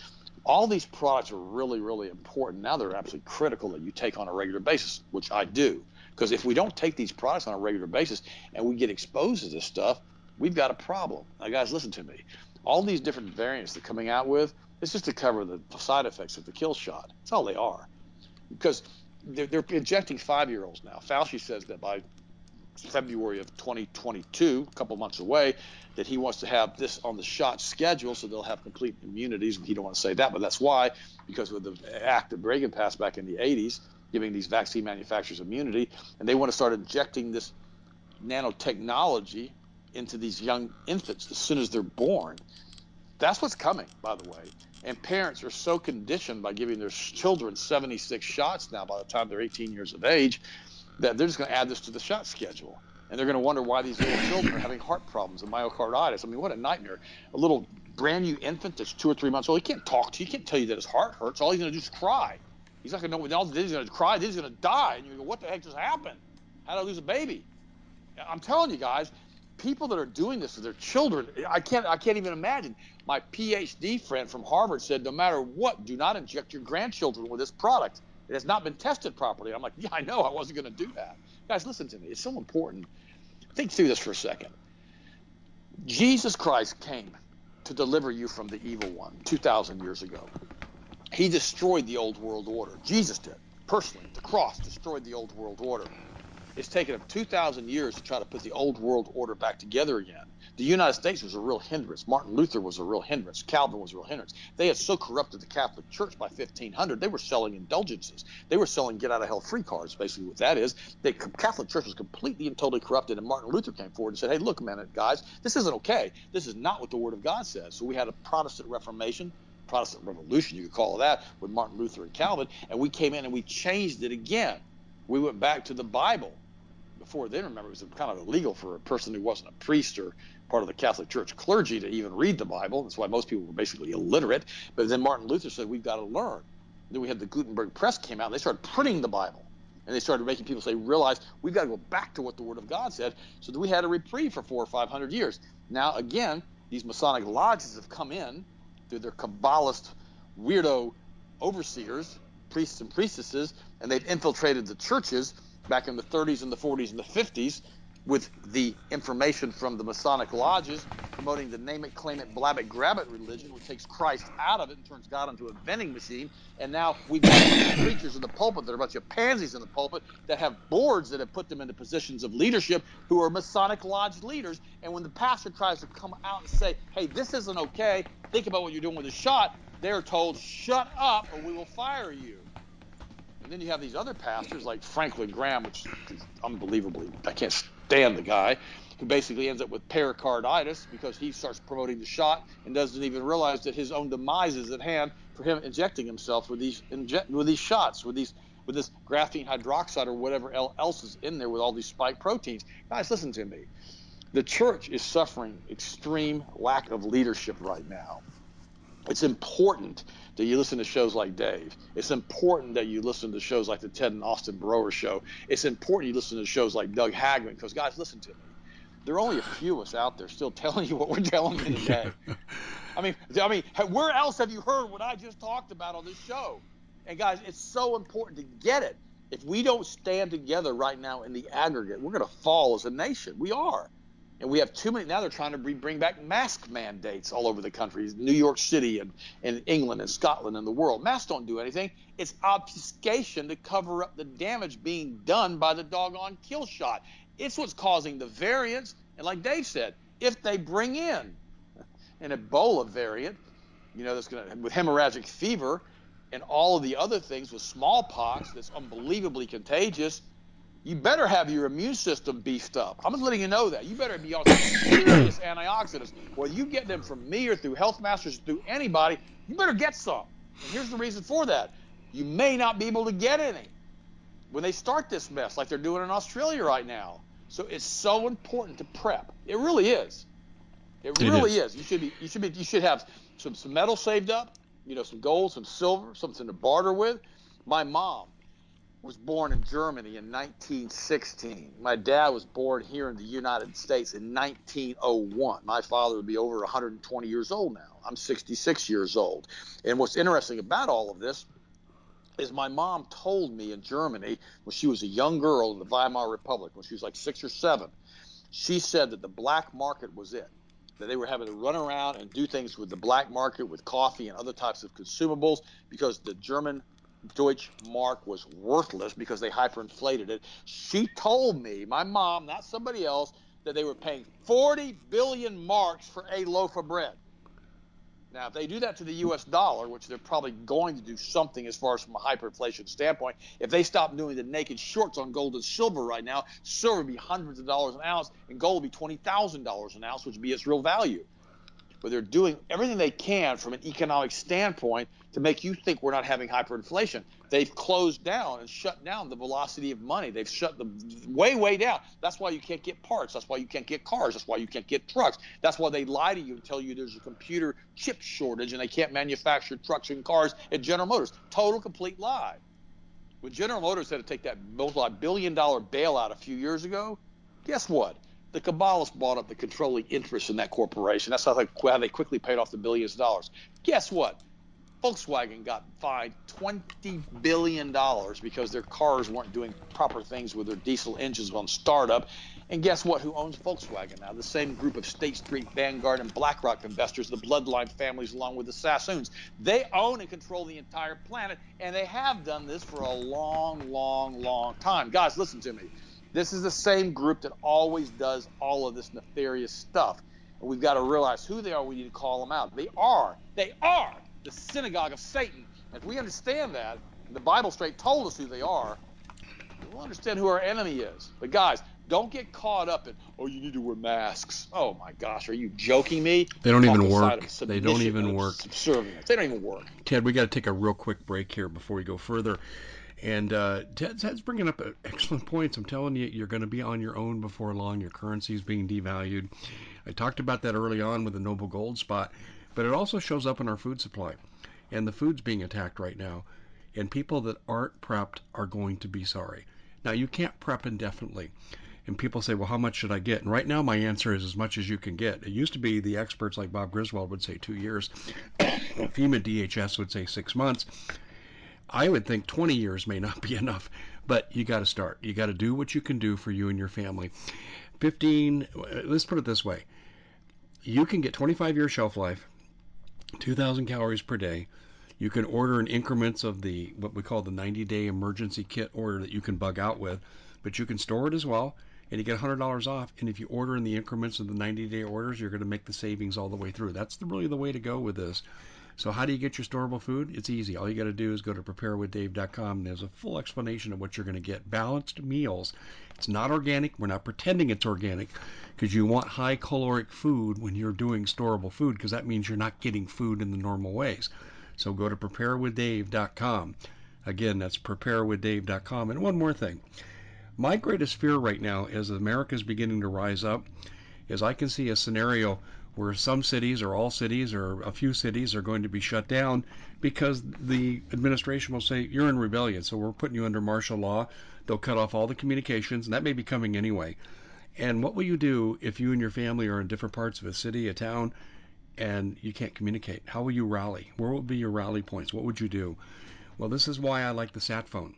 all these products are really, really important. Now they're absolutely critical that you take on a regular basis, which I do. Because if we don't take these products on a regular basis and we get exposed to this stuff, we've got a problem. Now, guys, listen to me. All these different variants they're coming out with, it's just to cover the side effects of the kill shot. That's all they are. Because they're, they're injecting five year olds now. Fauci says that by February of 2022, a couple months away, that he wants to have this on the shot schedule so they'll have complete immunities. He don't want to say that, but that's why, because of the act that Reagan passed back in the 80s, giving these vaccine manufacturers immunity, and they want to start injecting this nanotechnology into these young infants as soon as they're born. That's what's coming, by the way. And parents are so conditioned by giving their children 76 shots now by the time they're 18 years of age that they're just going to add this to the shot schedule. And they're going to wonder why these little children are having heart problems and myocarditis. I mean, what a nightmare. A little brand new infant that's two or three months old, he can't talk to you. He can't tell you that his heart hurts. All he's going to do is cry. He's not going to know what else he's going to cry. He's going to die. And you go, what the heck just happened? How did I lose a baby? I'm telling you guys, people that are doing this to their children, I can't, I can't even imagine. My PhD friend from Harvard said, no matter what, do not inject your grandchildren with this product. It has not been tested properly. I'm like, yeah, I know. I wasn't going to do that. Guys, listen to me. It's so important. Think through this for a second. Jesus Christ came to deliver you from the evil one 2,000 years ago. He destroyed the old world order. Jesus did, personally. The cross destroyed the old world order. It's taken him 2,000 years to try to put the old world order back together again. The United States was a real hindrance. Martin Luther was a real hindrance. Calvin was a real hindrance. They had so corrupted the Catholic Church by 1500, they were selling indulgences. They were selling get out of hell free cards, basically what that is. The Catholic Church was completely and totally corrupted, and Martin Luther came forward and said, hey, look a minute, guys, this isn't okay. This is not what the Word of God says. So we had a Protestant Reformation, Protestant Revolution, you could call it that, with Martin Luther and Calvin, and we came in and we changed it again. We went back to the Bible before then, remember, it was kind of illegal for a person who wasn't a priest or part of the Catholic Church clergy to even read the Bible. That's why most people were basically illiterate. But then Martin Luther said, we've got to learn. Then we had the Gutenberg Press came out, and they started printing the Bible. And they started making people say, realize we've got to go back to what the Word of God said. So that we had a reprieve for four or five hundred years. Now, again, these Masonic lodges have come in through their Kabbalist, weirdo overseers, priests and priestesses, and they've infiltrated the churches back in the 30s and the 40s and the 50s with the information from the Masonic lodges promoting the name it, claim it, blab it, grab it religion, which takes Christ out of it and turns God into a vending machine. And now we've got preachers in the pulpit that are a bunch of pansies in the pulpit that have boards that have put them into positions of leadership who are Masonic lodge leaders. And when the pastor tries to come out and say, hey, this isn't okay, think about what you're doing with the shot, they're told, shut up or we will fire you. And then you have these other pastors like Franklin Graham, which is unbelievably, I can't stand the guy, who basically ends up with pericarditis because he starts promoting the shot and doesn't even realize that his own demise is at hand for him injecting himself with these with these shots, with these with this graphene hydroxide or whatever else is in there with all these spike proteins. Guys, listen to me. The church is suffering extreme lack of leadership right now. It's important that you listen to shows like Dave. It's important that you listen to shows like the Ted and Austin Broer show. It's important you listen to shows like Doug Hagmann because guys, listen to me. There are only a few of us out there still telling you what we're telling you today. I mean, I mean, where else have you heard what I just talked about on this show? And guys, it's so important to get it. If we don't stand together right now in the aggregate, we're going to fall as a nation. We are. And we have too many. Now they're trying to bring back mask mandates all over the country, New York City and, and England and Scotland and the world. Masks don't do anything. It's obfuscation to cover up the damage being done by the doggone kill shot. It's what's causing the variants. And like Dave said, if they bring in an Ebola variant, you know, that's going to with hemorrhagic fever and all of the other things with smallpox that's unbelievably contagious you better have your immune system beefed up. I'm just letting you know that. You better be on serious antioxidants. Whether you get them from me or through Health Masters, or through anybody, you better get some. And here's the reason for that. You may not be able to get any when they start this mess, like they're doing in Australia right now. So it's so important to prep. It really is. It, it really is. is. You should be. You should be. You should have some some metal saved up. You know, some gold, some silver, something to barter with. My mom was born in Germany in 1916. My dad was born here in the United States in 1901. My father would be over 120 years old now. I'm 66 years old. And what's interesting about all of this is my mom told me in Germany when she was a young girl in the Weimar Republic, when she was like six or seven, she said that the black market was it. That they were having to run around and do things with the black market, with coffee and other types of consumables, because the German Deutsche Mark was worthless because they hyperinflated it. She told me, my mom, not somebody else, that they were paying 40 billion marks for a loaf of bread. Now, if they do that to the U.S. dollar, which they're probably going to do something as far as from a hyperinflation standpoint, if they stop doing the naked shorts on gold and silver right now, silver would be hundreds of dollars an ounce, and gold would be twenty thousand dollars an ounce, which would be its real value. But they're doing everything they can from an economic standpoint to make you think we're not having hyperinflation. They've closed down and shut down the velocity of money. They've shut them way, way down. That's why you can't get parts. That's why you can't get cars. That's why you can't get trucks. That's why they lie to you and tell you there's a computer chip shortage and they can't manufacture trucks and cars at General Motors. Total, complete lie. When General Motors had to take that multi-billion dollar bailout a few years ago, guess what? The Kabbalists bought up the controlling interest in that corporation. That's how they, how they quickly paid off the billions of dollars. Guess what? Volkswagen got fined $20 billion because their cars weren't doing proper things with their diesel engines on startup. And guess what? Who owns Volkswagen now? The same group of State Street, Vanguard, and BlackRock investors, the Bloodline families, along with the Sassoons. They own and control the entire planet, and they have done this for a long, long, long time. Guys, listen to me. This is the same group that always does all of this nefarious stuff. And we've got to realize who they are. We need to call them out. They are. They are the synagogue of Satan. And If we understand that, the Bible straight told us who they are, we'll understand who our enemy is. But guys, don't get caught up in, oh, you need to wear masks. Oh my gosh, are you joking me? They don't even work. They don't even work. Subservience. They don't even work. Ted, we got to take a real quick break here before we go further. And uh, Ted, Ted's bringing up excellent points. I'm telling you, you're going to be on your own before long. Your currency is being devalued. I talked about that early on with the Noble Gold spot. But it also shows up in our food supply. And the food's being attacked right now. And people that aren't prepped are going to be sorry. Now, you can't prep indefinitely. And people say, well, how much should I get? And right now, my answer is as much as you can get. It used to be the experts like Bob Griswold would say two years. FEMA DHS would say six months. I would think 20 years may not be enough, but you got to start. You got to do what you can do for you and your family. 15, let's put it this way you can get 25 year shelf life 2,000 calories per day. You can order in increments of the what we call the 90 day emergency kit order that you can bug out with, but you can store it as well and you get $100 off. And if you order in the increments of the 90 day orders, you're going to make the savings all the way through. That's the, really the way to go with this. So how do you get your storable food? It's easy. All you got to do is go to preparewithdave.com. There's a full explanation of what you're going to get. Balanced meals. It's not organic. We're not pretending it's organic because you want high caloric food when you're doing storable food because that means you're not getting food in the normal ways. So go to preparewithdave.com. Again, that's preparewithdave.com. And one more thing. My greatest fear right now as America is beginning to rise up is I can see a scenario where some cities or all cities or a few cities are going to be shut down because the administration will say you're in rebellion, so we're putting you under martial law. They'll cut off all the communications, and that may be coming anyway. And what will you do if you and your family are in different parts of a city, a town, and you can't communicate? How will you rally? Where will be your rally points? What would you do? Well, this is why I like the sat phone.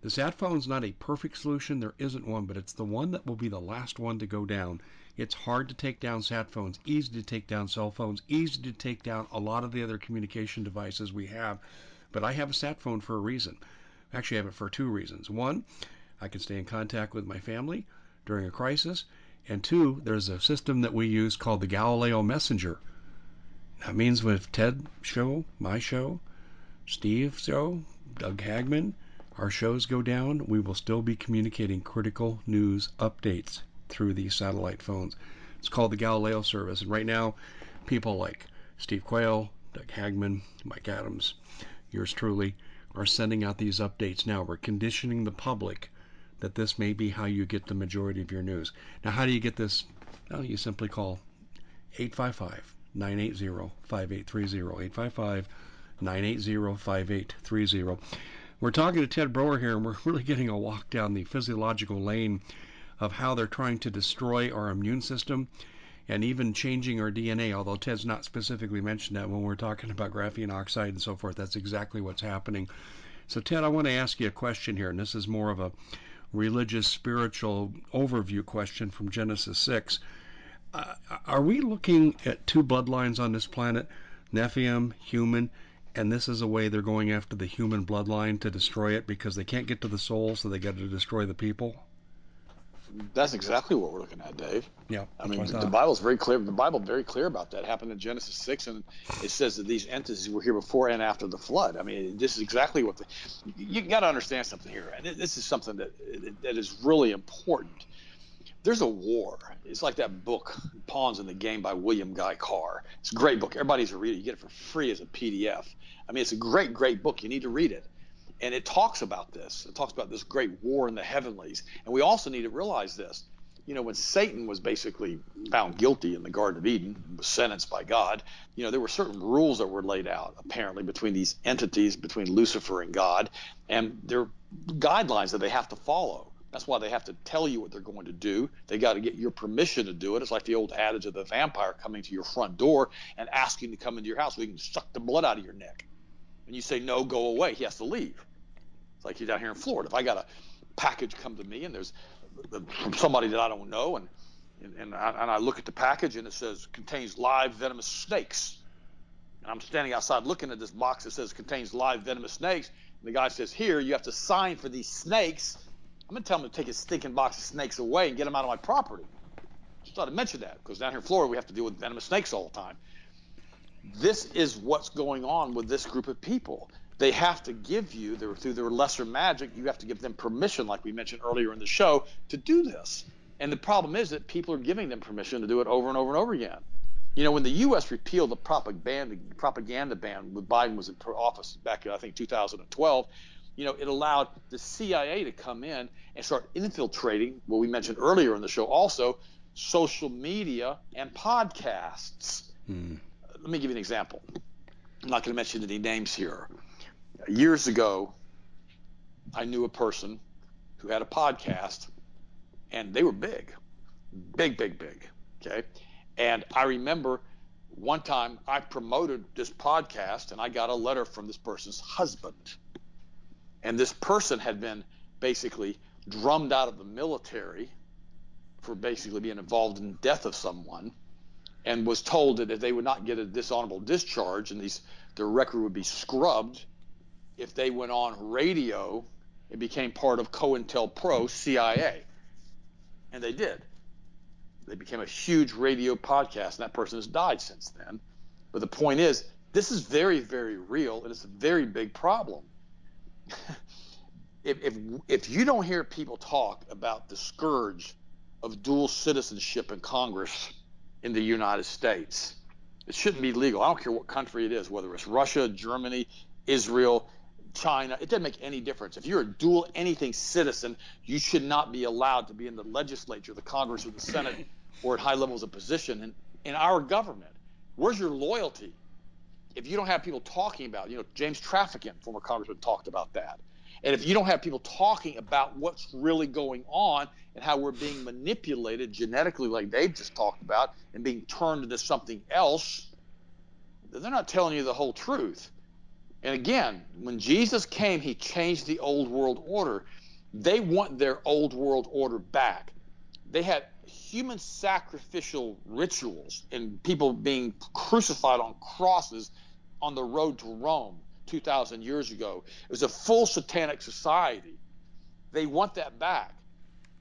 The sat phone is not a perfect solution. There isn't one, but it's the one that will be the last one to go down. It's hard to take down sat phones, easy to take down cell phones, easy to take down a lot of the other communication devices we have. But I have a sat phone for a reason. I actually, I have it for two reasons. One, I can stay in contact with my family during a crisis. And two, there's a system that we use called the Galileo Messenger. That means with Ted show, my show, Steve show, Doug Hagmann, our shows go down, we will still be communicating critical news updates through these satellite phones. It's called the Galileo service. And right now, people like Steve Quayle, Doug Hagmann, Mike Adams, yours truly, are sending out these updates now. We're conditioning the public that this may be how you get the majority of your news. Now, how do you get this? Well, you simply call 855 980 5830. 855 980 5830. We're talking to Ted Broer here, and we're really getting a walk down the physiological lane of how they're trying to destroy our immune system and even changing our DNA, although Ted's not specifically mentioned that when we're talking about graphene oxide and so forth. That's exactly what's happening. So, Ted, I want to ask you a question here, and this is more of a religious, spiritual overview question from Genesis 6. Uh, are we looking at two bloodlines on this planet, Nephilim, human, and this is a way they're going after the human bloodline to destroy it because they can't get to the soul, so they got to destroy the people? That's exactly what we're looking at, Dave. Yeah. I mean, the Bible's very clear. The Bible very clear about that. It happened in Genesis six, and it says that these entities were here before and after the flood. I mean, this is exactly what the, you got to understand something here, and this is something that that is really important. There's a war. It's like that book, Pawns in the Game by William Guy Carr. It's a great book. Everybody's needs to read it. You get it for free as a PDF. I mean, it's a great, great book. You need to read it and it talks about this. It talks about this great war in the heavenlies. And we also need to realize this. You know, when Satan was basically found guilty in the Garden of Eden, and was sentenced by God, you know, there were certain rules that were laid out, apparently, between these entities, between Lucifer and God, and there are guidelines that they have to follow. That's why they have to tell you what they're going to do. They got to get your permission to do it. It's like the old adage of the vampire coming to your front door and asking to come into your house he can suck the blood out of your neck. And you say, no, go away. He has to leave. It's like you're down here in Florida. If I got a package come to me and there's from somebody that I don't know, and and, and, I, and I look at the package and it says contains live venomous snakes, and I'm standing outside looking at this box that says contains live venomous snakes, and the guy says, "Here, you have to sign for these snakes." I'm gonna tell him to take his stinking box of snakes away and get them out of my property. Just thought I'd mention that because down here in Florida we have to deal with venomous snakes all the time. This is what's going on with this group of people they have to give you through their lesser magic you have to give them permission like we mentioned earlier in the show to do this. And the problem is that people are giving them permission to do it over and over and over again. You know when the us repealed the propaganda propaganda ban when biden was in office back in i think 2012 you know it allowed the cia to come in and start infiltrating what we mentioned earlier in the show also social media and podcasts. Hmm. let me give you an example. I'm not going to mention any names here years ago, I knew a person who had a podcast, and they were big, big, big, big. Okay, and I remember one time I promoted this podcast, and I got a letter from this person's husband, and this person had been basically drummed out of the military for basically being involved in the death of someone and was told that if they would not get a dishonorable discharge and these their record would be scrubbed if they went on radio and became part of COINTELPRO CIA. And they did. They became a huge radio podcast, and that person has died since then. But the point is, This is very, very real, and it's a very big problem. if, if, if you don't hear people talk about the scourge of dual citizenship in Congress in the United States, it shouldn't be legal. I don't care what country it is, whether it's Russia, Germany, Israel, China. It doesn't make any difference. If you're a dual anything citizen, you should not be allowed to be in the legislature, the Congress, or the Senate, or at high levels of position in, in our government. Where's your loyalty? If you don't have people talking about, you know, James Traficant, former congressman, talked about that. And if you don't have people talking about what's really going on and how we're being manipulated genetically, like Dave just talked about, and being turned into something else, they're not telling you the whole truth. And again, when Jesus came, he changed the old world order. They want their old world order back. They had human sacrificial rituals and people being crucified on crosses on the road to Rome 2,000 years ago. It was a full satanic society. They want that back.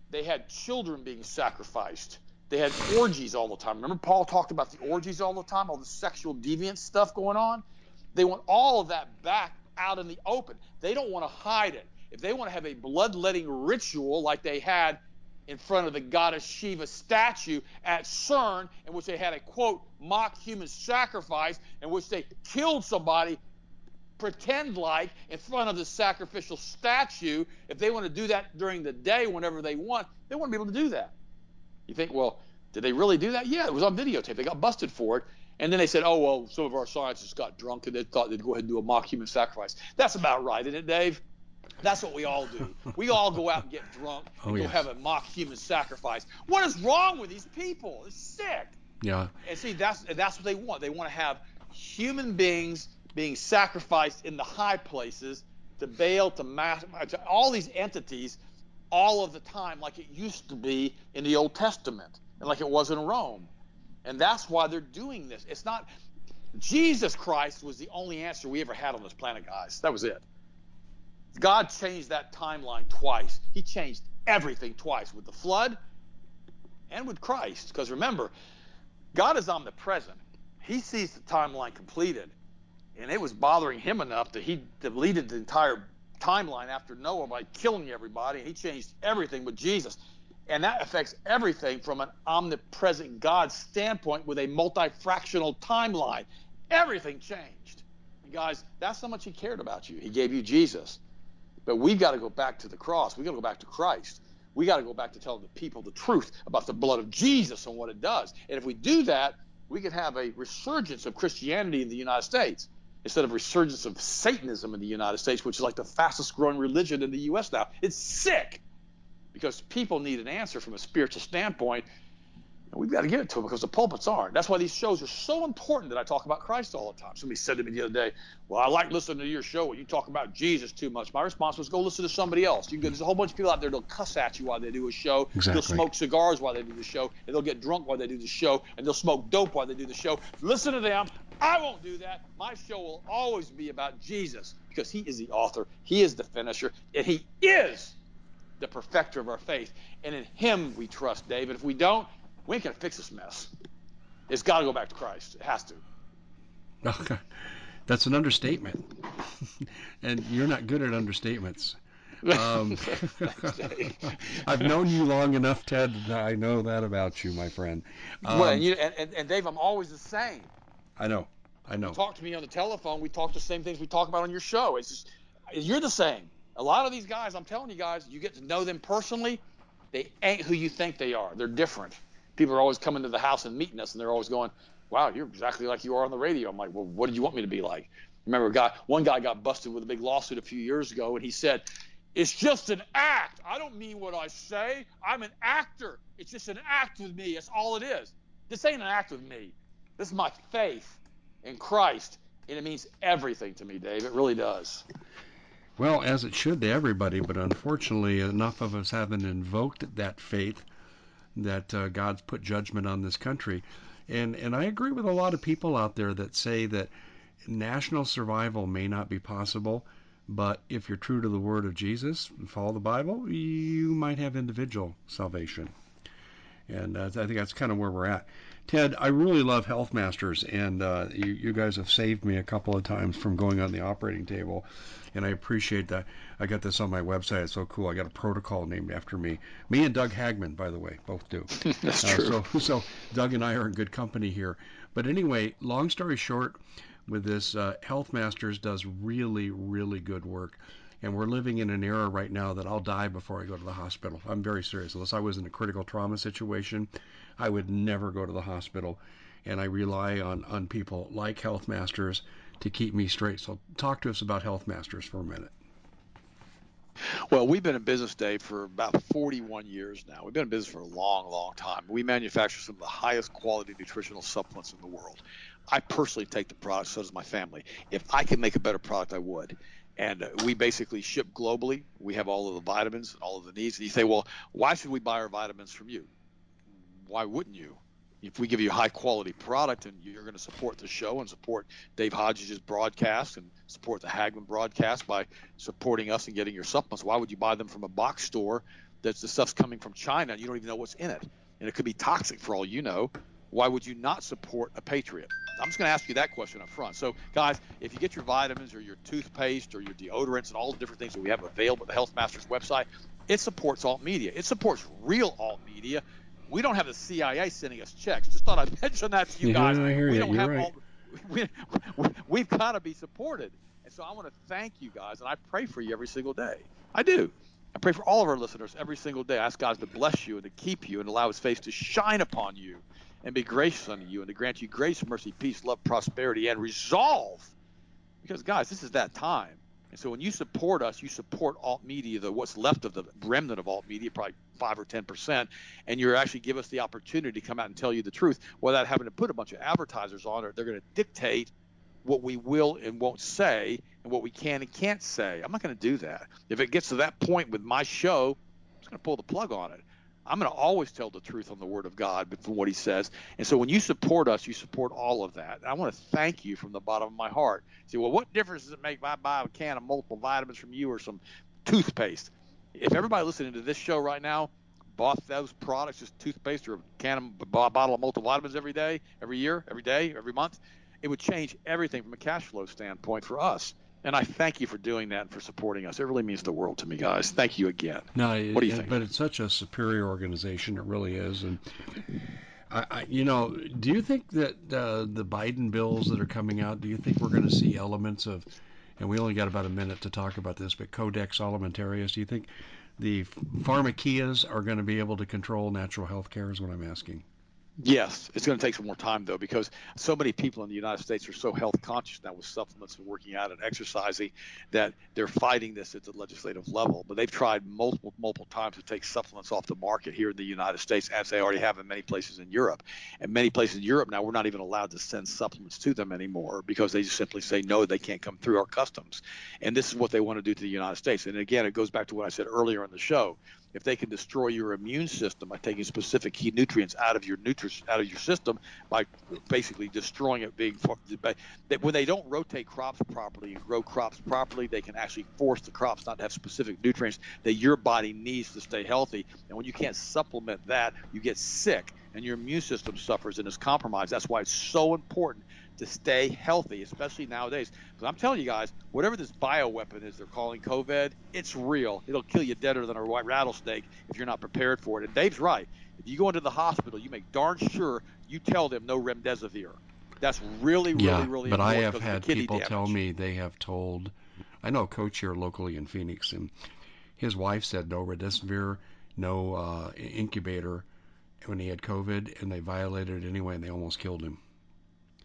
They had children being sacrificed. They had orgies all the time. Remember, Paul talked about the orgies all the time, all the sexual deviant stuff going on? They want all of that back out in the open. They don't want to hide it. If they want to have a bloodletting ritual like they had in front of the goddess Shiva statue at CERN, in which they had a quote mock human sacrifice, in which they killed somebody, pretend like in front of the sacrificial statue. If they want to do that during the day, whenever they want, they want to be able to do that. You think, well, did they really do that? Yeah, it was on videotape. They got busted for it. And then they said, oh, well, some of our scientists got drunk and they thought they'd go ahead and do a mock human sacrifice. That's about right, isn't it, Dave? That's what we all do. We all go out and get drunk oh, and oh, go yes. have a mock human sacrifice. What is wrong with these people? It's sick. Yeah. And see, that's that's what they want. They want to have human beings being sacrificed in the high places to Baal, to, mass, to all these entities, all of the time, like it used to be in the Old Testament and like it was in Rome. And that's why they're doing this. It's not Jesus Christ was the only answer we ever had on this planet, guys. That was it. God changed that timeline twice. He changed everything twice with the flood and with Christ. Because remember, God is omnipresent. He sees the timeline completed. And it was bothering him enough that he deleted the entire timeline after Noah by killing everybody. He changed everything with Jesus. And that affects everything from an omnipresent God standpoint with a multifractional timeline. Everything changed. And guys, that's how much he cared about you. He gave you Jesus. But we've got to go back to the cross. We've got to go back to Christ. We got to go back to telling the people the truth about the blood of Jesus and what it does. And if we do that, we could have a resurgence of Christianity in the United States instead of resurgence of Satanism in the United States, which is like the fastest growing religion in the U.S. now. It's sick because people need an answer from a spiritual standpoint. And we've got to give it to them because the pulpits aren't. That's why these shows are so important that I talk about Christ all the time. Somebody said to me the other day, Well, I like listening to your show when you talk about Jesus too much. My response was, Go listen to somebody else. You can, there's a whole bunch of people out there that'll cuss at you while they do a show. Exactly. They'll smoke cigars while they do the show, and they'll get drunk while they do the show, and they'll smoke dope while they do the show. Listen to them. I won't do that. My show will always be about Jesus because he is the author, he is the finisher, and he is the perfecter of our faith. And in him we trust, David. If we don't, we ain't going to fix this mess. It's got to go back to Christ. It has to. Okay. That's an understatement. and you're not good at understatements. Um, I've known you long enough, Ted. I know that about you, my friend. Um, well, and, you, and, and, Dave, I'm always the same. I know. I know. You talk to me on the telephone. We talk the same things we talk about on your show. It's just you're the same. A lot of these guys, I'm telling you guys, you get to know them personally. They ain't who you think they are. They're different. People are always coming to the house and meeting us, and they're always going, "Wow, you're exactly like you are on the radio." I'm like, "Well, what did you want me to be like?" Remember, guy, one guy got busted with a big lawsuit a few years ago, and he said, "It's just an act. I don't mean what I say. I'm an actor. It's just an act with me. That's all it is. This ain't an act with me. This is my faith in Christ, and it means everything to me, Dave. It really does." Well, as it should to everybody, but unfortunately, enough of us haven't invoked that faith that uh, God's put judgment on this country. And and I agree with a lot of people out there that say that national survival may not be possible, but if you're true to the word of Jesus and follow the Bible, you might have individual salvation. And uh, I think that's kind of where we're at. Ted, I really love Health Masters, and uh, you, you guys have saved me a couple of times from going on the operating table, and I appreciate that. I got this on my website. It's so cool. I got a protocol named after me. Me and Doug Hagmann, by the way, both do. That's uh, true. So, so Doug and I are in good company here. But anyway, long story short, with this, uh, Health Masters does really, really good work. And we're living in an era right now that I'll die before I go to the hospital. I'm very serious. Unless I was in a critical trauma situation, I would never go to the hospital. And I rely on, on people like Health Masters to keep me straight. So talk to us about Health Masters for a minute. Well, we've been in business, Dave, for about 41 years now. We've been in business for a long, long time. We manufacture some of the highest quality nutritional supplements in the world. I personally take the product, so does my family. If I could make a better product, I would. And we basically ship globally. We have all of the vitamins all of the needs. And you say, well, why should we buy our vitamins from you? why wouldn't you? If we give you a high quality product and you're going to support the show and support Dave Hodges' broadcast and support the Hagmann broadcast by supporting us and getting your supplements, why would you buy them from a box store that's the stuff's coming from China and you don't even know what's in it? And it could be toxic for all you know. Why would you not support a patriot? I'm just going to ask you that question up front. So, guys, if you get your vitamins or your toothpaste or your deodorants and all the different things that we have available at the Health Masters website, it supports alt media. It supports real alt media we don't have the CIA sending us checks. Just thought I'd mention that to you yeah, guys. I hear we don't You're have right. all, we, we, we've got to be supported. And so I want to thank you guys, and I pray for you every single day. I do. I pray for all of our listeners every single day. I ask God to bless you and to keep you and allow His face to shine upon you and be gracious unto you and to grant you grace, mercy, peace, love, prosperity, and resolve. Because, guys, this is that time. And so when you support us, you support alt media, the what's left of the remnant of alt media, probably five or ten percent, and you actually give us the opportunity to come out and tell you the truth without having to put a bunch of advertisers on it. They're going to dictate what we will and won't say and what we can and can't say. I'm not going to do that. If it gets to that point with my show, I'm just going to pull the plug on it. I'm going to always tell the truth on the Word of God from what He says. And so when you support us, you support all of that. And I want to thank you from the bottom of my heart. say, well, what difference does it make if I buy a can of multiple vitamins from you or some toothpaste? If everybody listening to this show right now bought those products, just toothpaste or a can of a bottle of multivitamins every day, every year, every day, every month, it would change everything from a cash flow standpoint for us. And I thank you for doing that and for supporting us. It really means the world to me, guys. Thank you again. No, what do you think? But it's such a superior organization. It really is. And I, I, you know, do you think that uh, the Biden bills that are coming out? Do you think we're going to see elements of? And we only got about a minute to talk about this, but Codex Alimentarius. Do you think the pharmakias are going to be able to control natural health care? Is what I'm asking. Yes, it's going to take some more time though, because so many people in the United States are so health conscious now with supplements and working out and exercising that they're fighting this at the legislative level. But they've tried multiple, multiple times to take supplements off the market here in the United States, as they already have in many places in Europe. And many places in Europe now, we're not even allowed to send supplements to them anymore because they just simply say no, they can't come through our customs. And this is what they want to do to the United States. And again, it goes back to what I said earlier in the show if they can destroy your immune system by taking specific key nutrients out of your nutri- out of your system by basically destroying it being that when they don't rotate crops properly and grow crops properly they can actually force the crops not to have specific nutrients that your body needs to stay healthy. And when you can't supplement that you get sick and your immune system suffers and is compromised. That's why it's so important to stay healthy, especially nowadays. Because I'm telling you guys, whatever this bioweapon is they're calling COVID, it's real. It'll kill you deader than a white rattlesnake if you're not prepared for it. And Dave's right. If you go into the hospital, you make darn sure you tell them no remdesivir. That's really, really, yeah, really but I have had people damage. tell me they have told. I know a coach here locally in Phoenix, and his wife said no remdesivir, no uh, incubator when he had COVID, and they violated it anyway, and they almost killed him.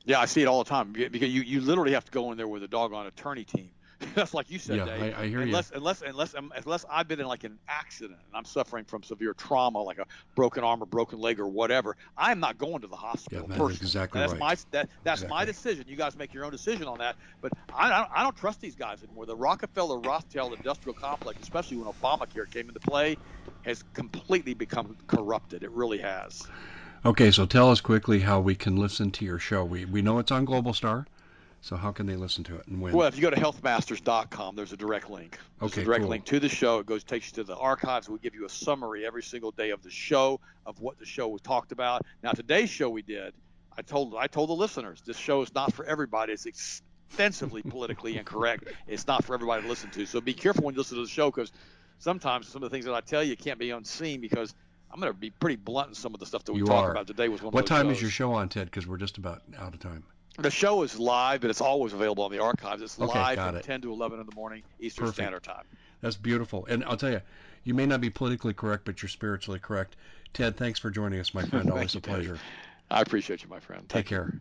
Yeah, I see it all the time because you, you literally have to go in there with a doggone attorney team. That's like you said, yeah, Dave. I, I hear unless, you. Unless, unless, um, unless I've been in like an accident and I'm suffering from severe trauma, like a broken arm or broken leg or whatever, I'm not going to the hospital. Yeah, that's exactly that's right. My, that, that's exactly. my decision. You guys make your own decision on that. But I, I, I don't trust these guys anymore. The Rockefeller Rothschild industrial complex, especially when Obamacare came into play, has completely become corrupted. It really has. Okay, so tell us quickly how we can listen to your show. We we know it's on Global Star, So how can they listen to it and when? Well, if you go to healthmasters.com, there's a direct link. There's okay, a direct cool. link to the show. It goes takes you to the archives. We give you a summary every single day of the show of what the show was talked about. Now today's show we did, I told I told the listeners this show is not for everybody. It's extensively politically incorrect. It's not for everybody to listen to. So be careful when you listen to the show because sometimes some of the things that I tell you can't be unseen because I'm going to be pretty blunt in some of the stuff that we You talk are. about today. Was one what time shows. is your show on, Ted? Because we're just about out of time. The show is live, but it's always available on the archives. It's Okay, live from it. 10 to 11 in the morning Eastern Perfect. Standard Time. That's beautiful. And I'll tell you, you may not be politically correct, but you're spiritually correct. Ted, thanks for joining us, my friend. Always you, a pleasure. I appreciate you, my friend. Take Thank you. care.